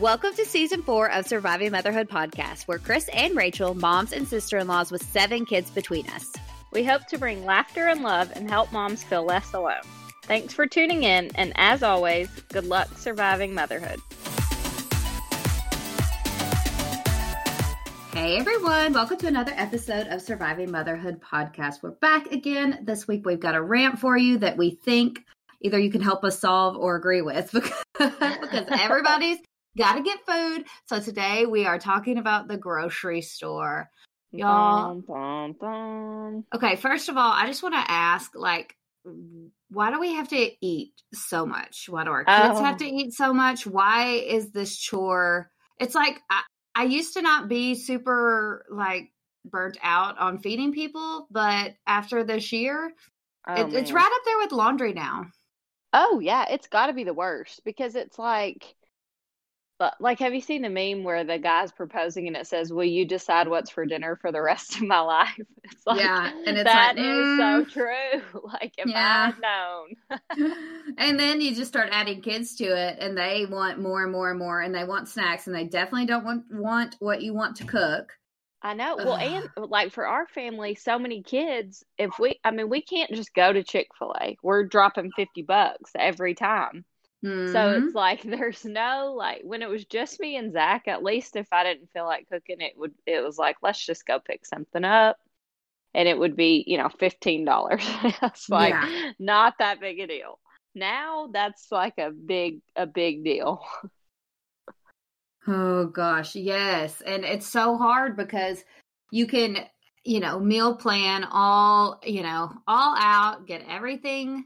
Welcome to season four of Surviving Motherhood podcast, where Chris and Rachel, moms and sister in laws with seven kids between us, We hope to bring laughter and love and help moms feel less alone. Thanks for tuning in, and as always, good luck surviving motherhood. Hey everyone, welcome to another episode of Surviving Motherhood podcast. We're back again. This week we've got a rant for you that we think either you can help us solve or agree with because, because everybody's got to get food. So today we are talking about the grocery store. Y'all. Bum, bum, bum. Okay, first of all, I just want to ask like why do we have to eat so much? Why do our kids Oh. have to eat so much? Why is this chore? It's like I, I used to not be super like burnt out on feeding people, but after this year, Oh, it, it's right up there with laundry now. Oh yeah, it's got to be the worst because it's like, like, have you seen the meme where the guy's proposing and it says, "Will you decide what's for dinner for the rest of my life?" It's like, Yeah, and it's that like, is so mm. true. Like, if Yeah. I'd known, and then you just start adding kids to it and they want more and more and more and they want snacks and they definitely don't want want what you want to cook. I know. Well, Ugh. and like for our family, so many kids. If we, I mean, we can't just go to Chick Fil A. We're dropping fifty bucks every time. So Mhm. it's like there's no like when it was just me and Zach, at least if I didn't feel like cooking, it would it was like let's just go pick something up. And it would be, you know, fifteen dollars. It's like Yeah. not that big a deal. Now that's like a big a big deal. Oh gosh, yes. And it's so hard because you can, you know, meal plan all, you know, all out, get everything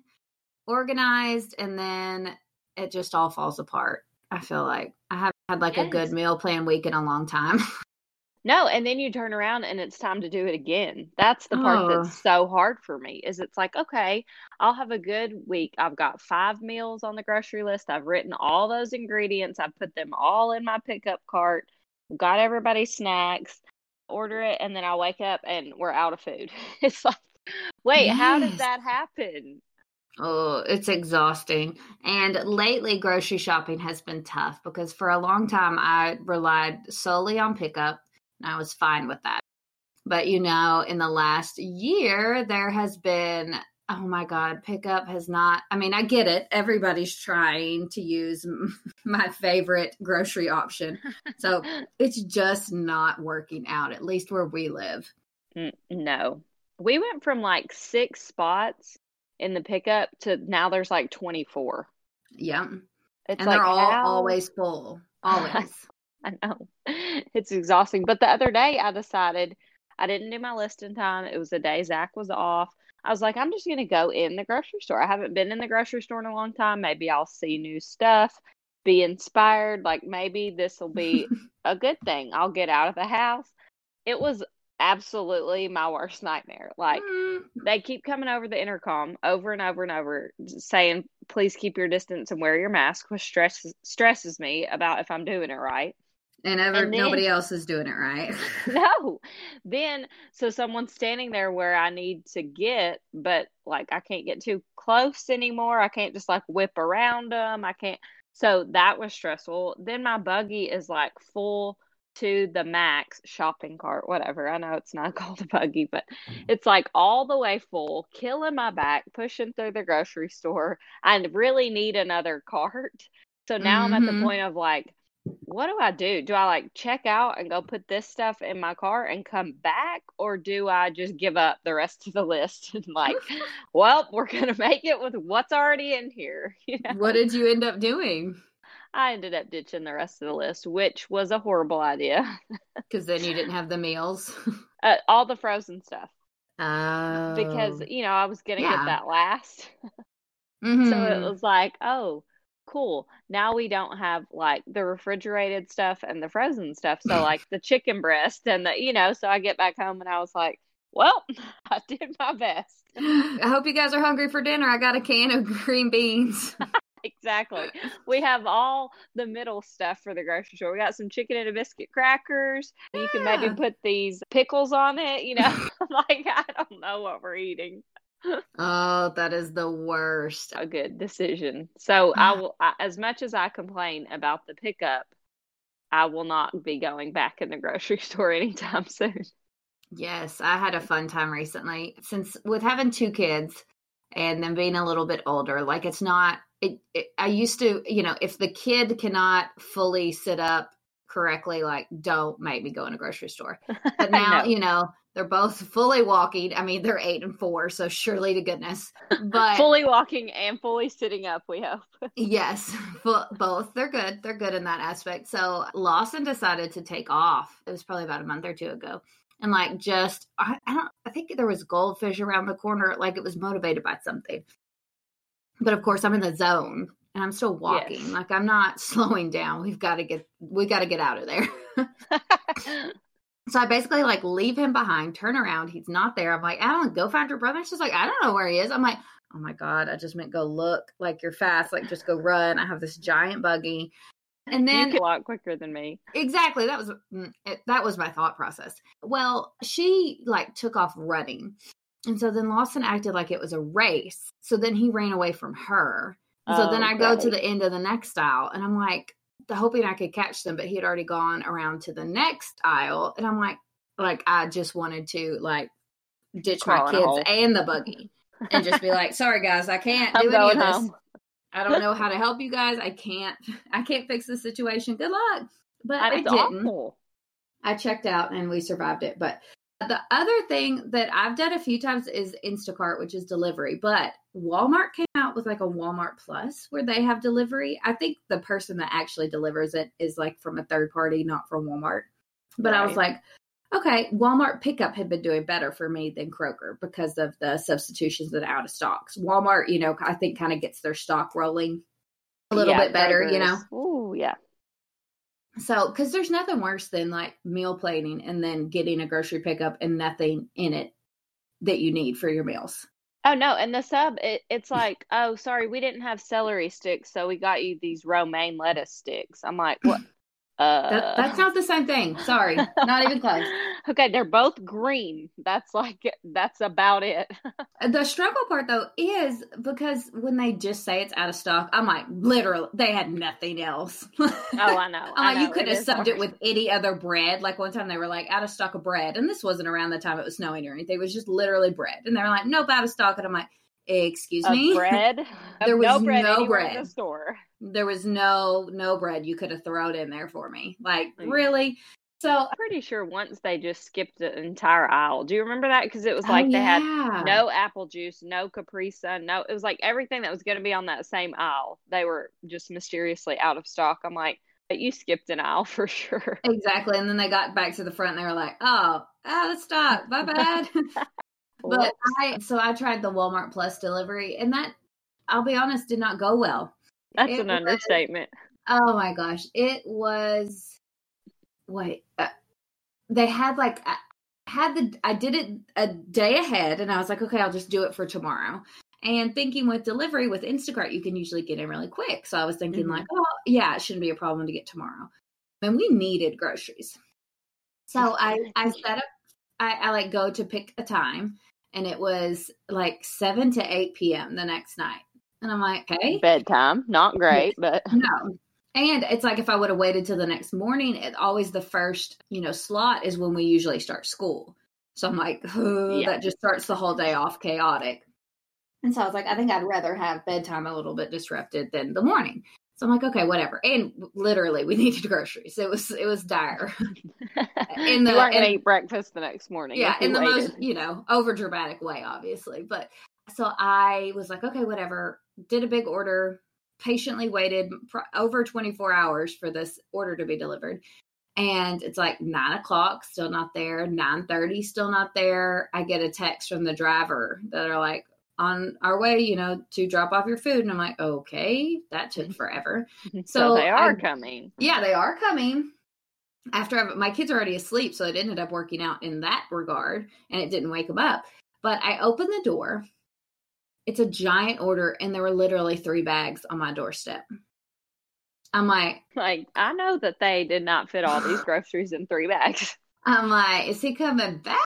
organized, and then it just all falls apart. I feel like I haven't had like a good meal plan week in a long time. No, and then you turn around and it's time to do it again. That's the part Oh. that's so hard for me. Is it's like, okay, I'll have a good week. I've got five meals on the grocery list. I've written all those ingredients. I've put them all in my pickup cart. Got everybody snacks. Order it, and then I wake up and we're out of food. It's like, wait, how did that happen? Oh, it's exhausting. And lately, grocery shopping has been tough because for a long time I relied solely on pickup and I was fine with that. But you know, in the last year, there has been, oh my God, pickup has not, I mean, I get it. Everybody's trying to use my favorite grocery option. So it's just not working out, at least where we live. No. We went from like six spots in the pickup to now there's like 24. Yeah. It's and like they're all how- always full. Always. I know. It's exhausting. But the other day I decided I didn't do my list in time. It was the day Zach was off. I was like, I'm just going to go in the grocery store. I haven't been in the grocery store in a long time. Maybe I'll see new stuff, be inspired. Like maybe this will be a good thing. I'll get out of the house. It was absolutely my worst nightmare. Like, Mm, they keep coming over the intercom over and over and over saying please keep your distance and wear your mask which stresses stresses me about if i'm doing it right. And, ever, And then- nobody else is doing it right. no. Then so someone's standing there where i need to get but like i can't get too close anymore. I can't just like whip around them i can't so that was stressful. Then my buggy is like full to the max shopping cart whatever i know it's not called a buggy but it's like all the way full killing my back pushing through the grocery store i really need another cart so now i'm at the Mhm. point of like what do I do? Do I like check out and go put this stuff in my car and come back? Or do I just give up the rest of the list and like, well, we're going to make it with what's already in here? You know? what did you end up doing? I ended up ditching the rest of the list, which was a horrible idea. Because then you didn't have the meals. uh, all the frozen stuff. Oh. Because, you know, I was going to Yeah. get that last. Mhm. So it was like, oh, cool. Now we don't have like the refrigerated stuff and the frozen stuff. So, like the chicken breast and the, you know, so I get back home and I was like, well, I did my best. I hope you guys are hungry for dinner. I got a can of green beans. Exactly. We have all the middle stuff for the grocery store. We got some chicken and a biscuit crackers. You can maybe put these pickles on it, you know. like I don't know what we're eating. oh, that is the worst. A good decision. So I will I, as much as I complain about the pickup, I will not be going back in the grocery store anytime soon. Yes, I had a fun time recently. Since with having two kids and then being a little bit older, like it's not it, it I used to, you know, if the kid cannot fully sit up correctly, like don't make me go in a grocery store. But now, No. you know, they're both fully walking. I mean, they're 8 and 4, so surely to goodness. But fully walking and fully sitting up, we hope. Yes, bo- both. They're good. They're good in that aspect. So Lawson decided to take off. It was probably about a month or two ago. And like just I, I don't I think there was goldfish around the corner, like it was motivated by something. But of course I'm in the zone and I'm still walking. Yes. Like I'm not slowing down. We've got to get we got to get out of there. so I basically like leave him behind, turn around, he's not there. I'm like, Adeline, go find your brother. She's like, I don't know where he is. I'm like, oh my God, I just meant go look like you're fast, like just go run. I have this giant buggy. And you then can walk quicker than me. exactly that was mm, that was my thought process. Well, she like took off running. And so then Lawson acted like it was a race. So then he ran away from her. And so then Oh, I go to the end of the next aisle and I'm like hoping I could catch them, but he had already gone around to the next aisle. And I'm like, like I just wanted to like ditch my kids and the buggy and just be like, sorry guys, I can't I'm do any of this. home. I don't know how to help you guys. I can't I can't fix the situation. Good luck. But That I didn't. awful. I checked out and we survived it. But the other thing that I've done a few times is Instacart, which is delivery. But Walmart came out with like a Walmart Plus where they have delivery. I think the person that actually delivers it is like from a third party, not from Walmart. But I was like, okay, Walmart pickup had been doing better for me than Kroger because of the substitutions and out of stocks. Walmart, you know, I think kind of gets their stock rolling a little Yeah, bit better, you know. Kroger's- Ooh, yeah. So, because there's nothing worse than like meal plating and then getting a grocery pickup and nothing in it that you need for your meals. Oh no, and the sub, it, it's like, oh, sorry, we didn't have celery sticks, so we got you these romaine lettuce sticks. I'm like, what? Uh, That, that's not the same thing. Sorry, not even close. okay, they're both green. That's like, that's about it. The struggle part though is because when they just say it's out of stock, I'm like, literally, they had nothing else. Oh, I know. I'm I like, you know, could have subbed it with any other bread. Like one time they were like out of stock of bread, and this wasn't around the time it was snowing or anything. It was just literally bread, and they were like, nope, out of stock. And I'm like, excuse Of me, bread. There was no bread no anywhere in the store. there was no no bread you could have thrown in there for me. Like Mm. really? So I'm pretty sure once they just skipped the entire aisle. Do you remember that? Because it was oh, like they had no apple juice, no Capri Sun, no. It was like everything that was going to be on that same aisle. They were just mysteriously out of stock. I'm like, but you skipped an aisle for sure. exactly. And then they got back to the front. and They were like, "Oh, out of stock. My bad." But I so I tried the Walmart Plus delivery, and that I'll be honest did not go well. that's it an was- understatement. Oh my gosh, it was. Wait, uh, they had like I had the I did it a day ahead, and I was like, okay, I'll just do it for tomorrow. And thinking with delivery with Instacart, you can usually get in really quick. So I was thinking Mhm. like, oh yeah, it shouldn't be a problem to get tomorrow. And we needed groceries, so I I set up. I, I like go to pick a time, and it was like seven to eight p.m. the next night, and I'm like, okay, Bedtime, not great, but no. And it's like if I would have waited till the next morning, it always the first, you know, slot is when we usually start school. So I'm like, oh, Yeah. that just starts the whole day off chaotic. And so I was like, I think I'd rather have bedtime a little bit disrupted than the morning. So I'm like, okay, whatever. And literally, we needed groceries. It was it was dire. In the- you weren't to eat breakfast the next morning. yeah, in the waited. most you know over dramatic way, obviously. But so I was like, okay, whatever. Did a big order, patiently waited over 24 hours for this order to be delivered and it's like nine o'clock still not there 9.30 still not there i get a text from the driver that are like on our way you know to drop off your food. And i'm like okay that took forever. So, so they are I, coming. Yeah they are coming. After I've, my kids are already asleep so it ended up working out in that regard and it didn't wake them up. But i opened the door. It's a giant order and there were literally three bags on my doorstep. I'm like, like I know that they did not fit all these groceries in three bags. I'm like, is he coming back?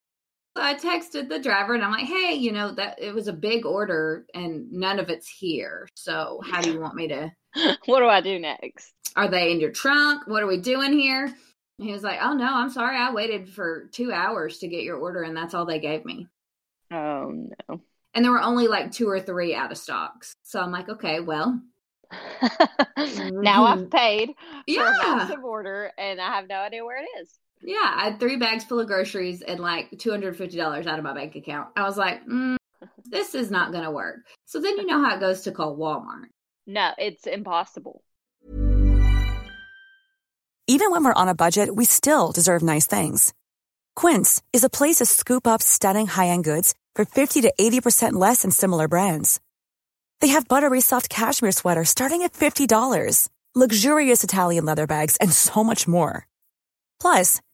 So I texted the driver and I'm like, hey, you know that it was a big order and none of it's here. So how do you want me to? what do I do next? Are they in your trunk? What are we doing here? And he was like, oh no, I'm sorry, I waited for two hours to get your order and that's all they gave me. Oh no. And there were only like two or three out of stocks. So I'm like, okay, well, now I've mm-hmm. paid yeah. for a massive order and I have no idea where it is. Yeah, I had three bags full of groceries and like $250 out of my bank account. I was like, mm, this is not going to work. So then you know how it goes to call Walmart. No, it's impossible. Even when we're on a budget, we still deserve nice things. Quince is a place to scoop up stunning high end goods for 50 to 80% less than similar brands. They have buttery soft cashmere sweaters starting at $50, luxurious Italian leather bags, and so much more. Plus,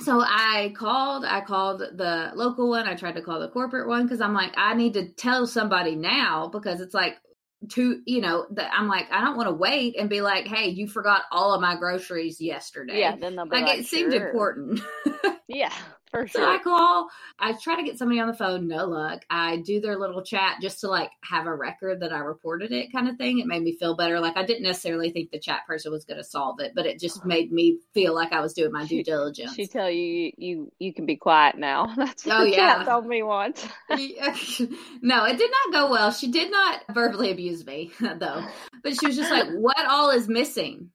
So I called, I called the local one, I tried to call the corporate one because I'm like, I need to tell somebody now because it's like to you know that I'm like, I don't want to wait and be like, hey, you forgot all of my groceries yesterday. Yeah, then they'll like, like it seemed important. yeah. For sure. So I call, I try to get somebody on the phone, no luck. I do their little chat just to like have a record that I reported it kind of thing. It made me feel better. Like I didn't necessarily think the chat person was going to solve it, but it just uh-huh. made me feel like I was doing my due diligence. She tell you you you can be quiet now. That's what oh, yeah. chat told me once. no, it did not go well. She did not verbally abuse me though, but she was just like, "What all is missing?"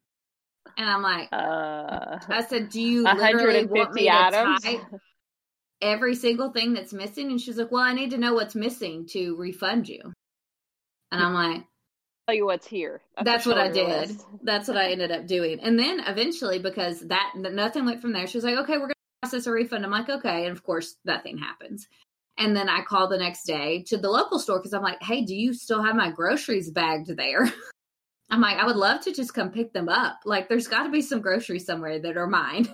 And I'm like, uh, I said, do you literally want me items? to type every single thing that's missing? And she's like, well, I need to know what's missing to refund you. And I'm like, tell you what's here. That's, that's what I did. List. That's what I ended up doing. And then eventually, because that nothing went from there, she was like, okay, we're going to process a refund. I'm like, okay. And of course, nothing happens. And then I call the next day to the local store because I'm like, hey, do you still have my groceries bagged there? I'm like, I would love to just come pick them up. Like, there's got to be some groceries somewhere that are mine.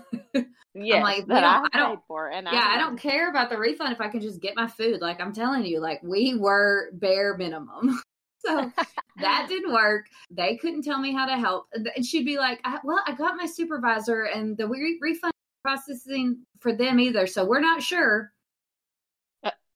yeah, I'm like, that I, I don't for, and yeah, I, I don't care about the refund if I can just get my food. Like I'm telling you, like we were bare minimum. so that didn't work. They couldn't tell me how to help. And she'd be like, I, "Well, I got my supervisor, and the re- refund processing for them either, so we're not sure."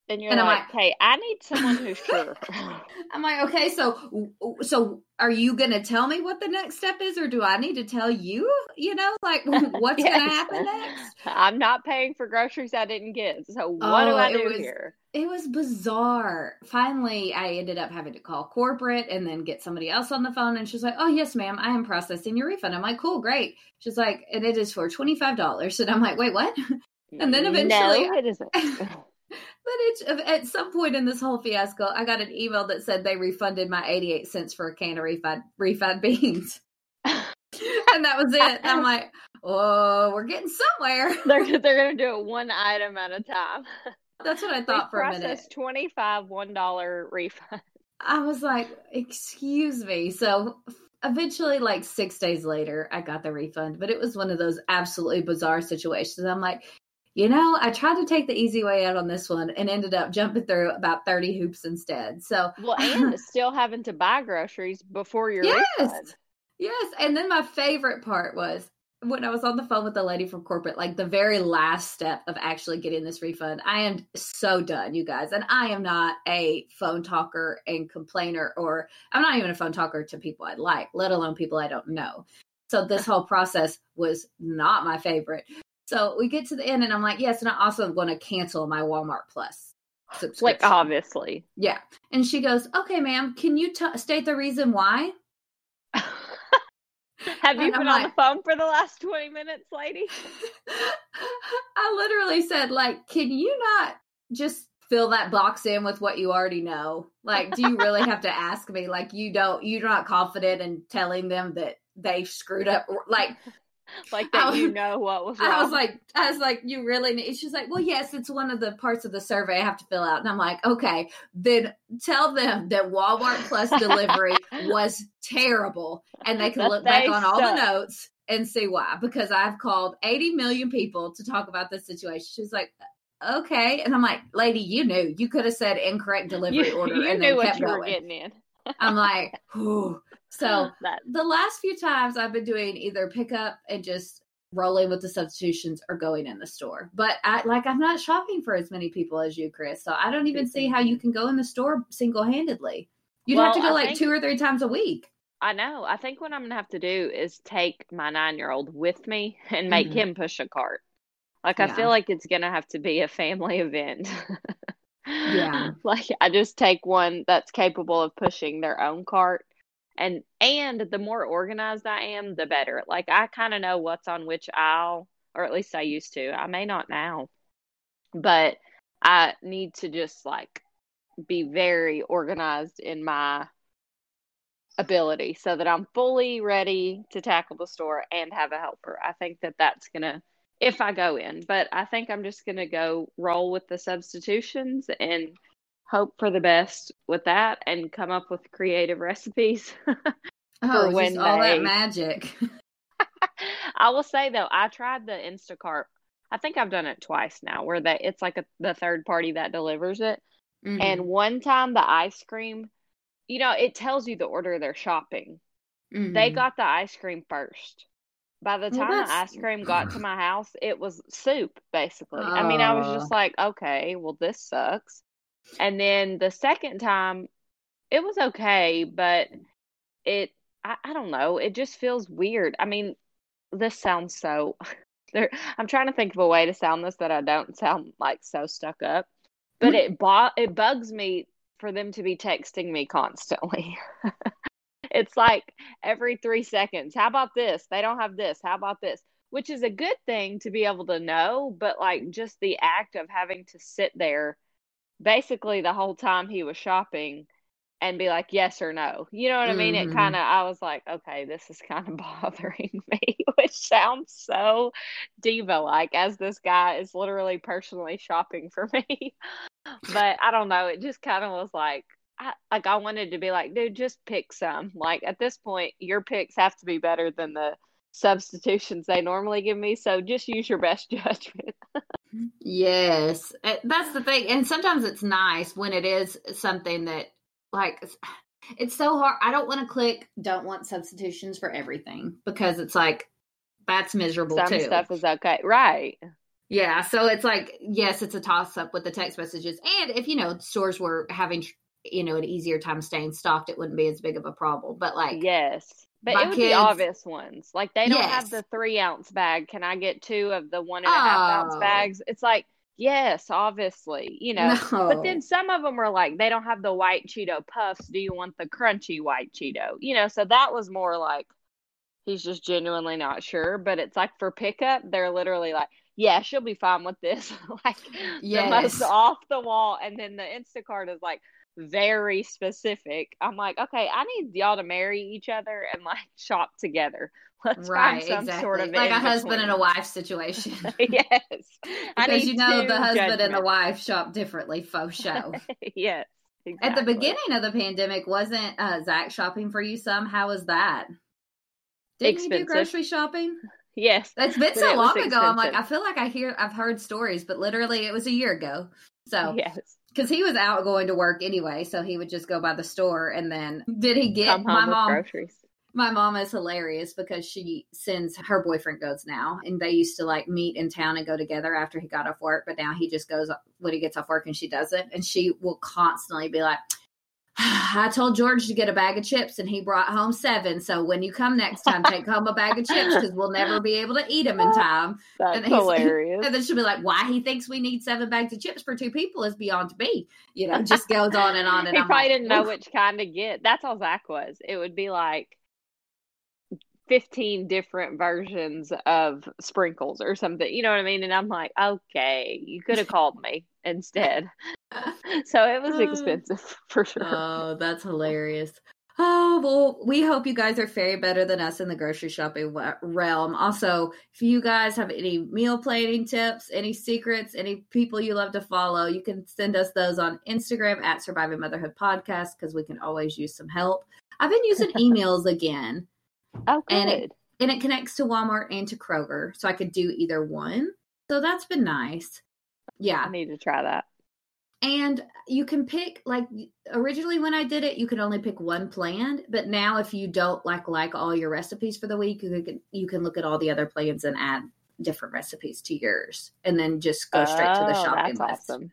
And you're and like, like, hey, I need someone who's sure. I'm like, okay, so so are you gonna tell me what the next step is, or do I need to tell you? You know, like what's yes. gonna happen next? I'm not paying for groceries I didn't get, so what oh, do I do was, here? It was bizarre. Finally, I ended up having to call corporate and then get somebody else on the phone, and she's like, "Oh yes, ma'am, I am processing your refund." I'm like, "Cool, great." She's like, "And it is for twenty five dollars," and I'm like, "Wait, what?" And then eventually, no, it isn't. But it's at some point in this whole fiasco, I got an email that said they refunded my 88 cents for a can of refund refund beans. and that was it. I'm like, oh, we're getting somewhere. they're they're gonna do it one item at a time. That's what I thought for a minute. Twenty five one dollar refund. I was like, excuse me. So eventually, like six days later, I got the refund, but it was one of those absolutely bizarre situations. I'm like, you know, I tried to take the easy way out on this one and ended up jumping through about 30 hoops instead. So, well, uh-huh. and still having to buy groceries before your yes, refund. yes. And then my favorite part was when I was on the phone with the lady from corporate, like the very last step of actually getting this refund, I am so done, you guys. And I am not a phone talker and complainer, or I'm not even a phone talker to people I like, let alone people I don't know. So this whole process was not my favorite. So we get to the end, and I'm like, yes, and I also want to cancel my Walmart Plus subscription. Like, obviously. Yeah. And she goes, okay, ma'am, can you t- state the reason why? Have you been on the phone for the last 20 minutes, lady? I literally said, like, can you not just fill that box in with what you already know? Like, do you really have to ask me? Like, you don't, you're not confident in telling them that they screwed up? Like, like that was, you know what was wrong. I was like, I was like, you really need. She's like, well, yes, it's one of the parts of the survey I have to fill out, and I'm like, okay, then tell them that Walmart Plus delivery was terrible, and they can that look back on suck. all the notes and see why. Because I've called 80 million people to talk about this situation. She's like. Okay, and I'm like, lady, you knew you could have said incorrect delivery you, order you and then kept going. were getting in. I'm like. So that. the last few times I've been doing either pickup and just rolling with the substitutions or going in the store. But I like I'm not shopping for as many people as you, Chris. So I don't even see how you can go in the store single handedly. You'd well, have to go I like think, two or three times a week. I know. I think what I'm gonna have to do is take my nine year old with me and make mm-hmm. him push a cart. Like yeah. I feel like it's gonna have to be a family event. yeah. Like I just take one that's capable of pushing their own cart and and the more organized i am the better. Like i kind of know what's on which aisle or at least i used to. I may not now but i need to just like be very organized in my ability so that i'm fully ready to tackle the store and have a helper. I think that that's gonna if i go in but i think i'm just gonna go roll with the substitutions and hope for the best with that and come up with creative recipes oh, when all they... that magic. I will say though, I tried the Instacart. I think I've done it twice now, where that it's like a, the third party that delivers it. Mm-hmm. And one time the ice cream, you know, it tells you the order they're shopping. Mm-hmm. They got the ice cream first. By the time well, the ice cream got to my house, it was soup, basically. Oh. I mean, I was just like, okay, well, this sucks. And then the second time, it was okay, but it, I, I don't know, it just feels weird. I mean, this sounds so, there, I'm trying to think of a way to sound this that I don't sound like so stuck up, but mm-hmm. it, bo- it bugs me for them to be texting me constantly. it's like every three seconds. How about this? They don't have this. How about this? Which is a good thing to be able to know, but like just the act of having to sit there basically the whole time he was shopping and be like yes or no. You know what I mean? Mm-hmm. It kind of I was like, okay, this is kind of bothering me, which sounds so diva like as this guy is literally personally shopping for me. but I don't know, it just kind of was like I, like I wanted to be like, dude, just pick some. Like at this point, your picks have to be better than the substitutions they normally give me. So just use your best judgment. Yes, eh, that's the thing. And sometimes it's nice when it is something that, like, it's so hard. I don't want to click, don't want substitutions for everything because it's like, that's miserable Some too. stuff is okay. Right. Yeah. So it's like, yes, it's a toss up with the text messages. And if, you know, stores were having, you know, an easier time staying stocked, it wouldn't be as big of a problem. But like, yes but My it would kids, be obvious ones. Like they don't yes. have the three ounce bag. Can I get two of the one and a half oh. ounce bags? It's like, yes, obviously, you know. No. But then some of them were like, they don't have the white Cheeto puffs. Do you want the crunchy white Cheeto? You know, so that was more like he's just genuinely not sure. But it's like for pickup, they're literally like, yeah, she'll be fine with this. like yes. the most off the wall. And then the Instacart is like, very specific. I'm like, okay, I need y'all to marry each other and like shop together. Let's right, find some exactly. sort of like a husband and a wife situation. yes, because you know the husband judgment. and the wife shop differently. Faux show. yes. Exactly. At the beginning of the pandemic, wasn't uh, Zach shopping for you some? How was that? Expensive. you do grocery shopping? Yes. that's been so long ago. I'm like, I feel like I hear, I've heard stories, but literally it was a year ago. So, Yes. Because he was out going to work anyway, so he would just go by the store. And then, did he get my mom? groceries. My mom is hilarious because she sends her boyfriend goes now, and they used to like meet in town and go together after he got off work. But now he just goes when he gets off work, and she doesn't. And she will constantly be like, "I told George to get a bag of chips, and he brought home seven. So when you come next time, take home a bag of chips because we'll never be able to eat them in time." That's And he's- hilarious. And then she'll be like, "Why he thinks we need seven bags of chips for two people is beyond me." You know, just goes on and on. And he I'm probably like, didn't know "Oof." which kind to get. That's all Zach was. It would be like 15 different versions of sprinkles or something. You know what I mean? And I'm like, okay, you could have called me instead. So it was Uh, expensive for sure. Oh, that's hilarious. Oh, well, we hope you guys are faring better than us in the grocery shopping realm. Also, if you guys have any meal planning tips, any secrets, any people you love to follow, you can send us those on Instagram at Surviving Motherhood Podcast because we can always use some help. I've been using eMeals again, oh, good. and it- and it connects to Walmart and to Kroger, so I could do either one. So that's been nice. Yeah. I need to try that. And you can pick like originally when I did it, you could only pick one plan. But now, if you don't like like all your recipes for the week, you can you can look at all the other plans and add different recipes to yours, and then just go straight to the Oh, shopping that's list. awesome.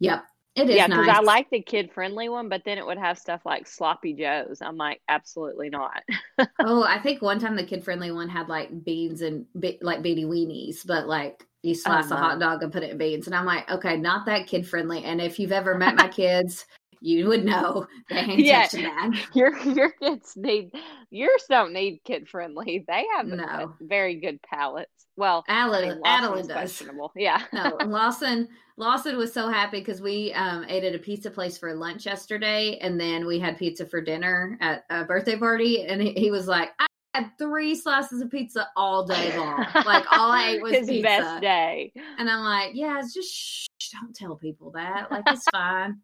Yep, it is Yeah, because nice. I like the kid friendly one, but then it would have stuff like sloppy joes. I'm like, absolutely not. oh, I think one time the kid friendly one had like beans and be, like beanie weenies, but like you slice a hot dog and put it in beans, and I'm like, okay, not that kid friendly. And if you've ever met my kids, you would know they ain't Yeah. touching that. your your kids need yours don't need kid friendly. They have No. a very good palates. Well, I mean, Adeline, Adeline does. Yeah. no, Lawson Lawson was so happy because we um, ate at a pizza place for lunch yesterday, and then we had pizza for dinner at a birthday party, and he, he was like, "I had three slices of pizza all day long. Like all I ate was His pizza." best day. And I'm like, "Yeah, it's just shh, don't tell people that. Like it's fine."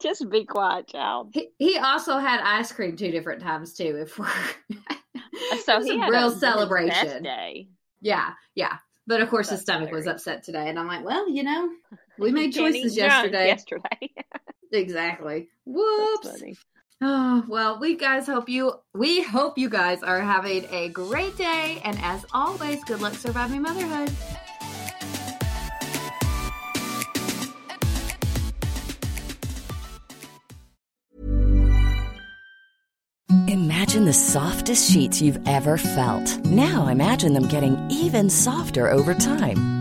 Just be quiet, child. He he also had ice cream two different times too. If we're So it was he a real his best celebration. day. Yeah, yeah. But of course, his That's stomach was upset today, and I'm like, well, you know, we made You can't eat choices yesterday. Yesterday. Exactly. Whoops. Oh, well, we guys hope you we hope you guys are having a great day and as always, good luck surviving motherhood. Imagine the softest sheets you've ever felt. Now imagine them getting even softer over time.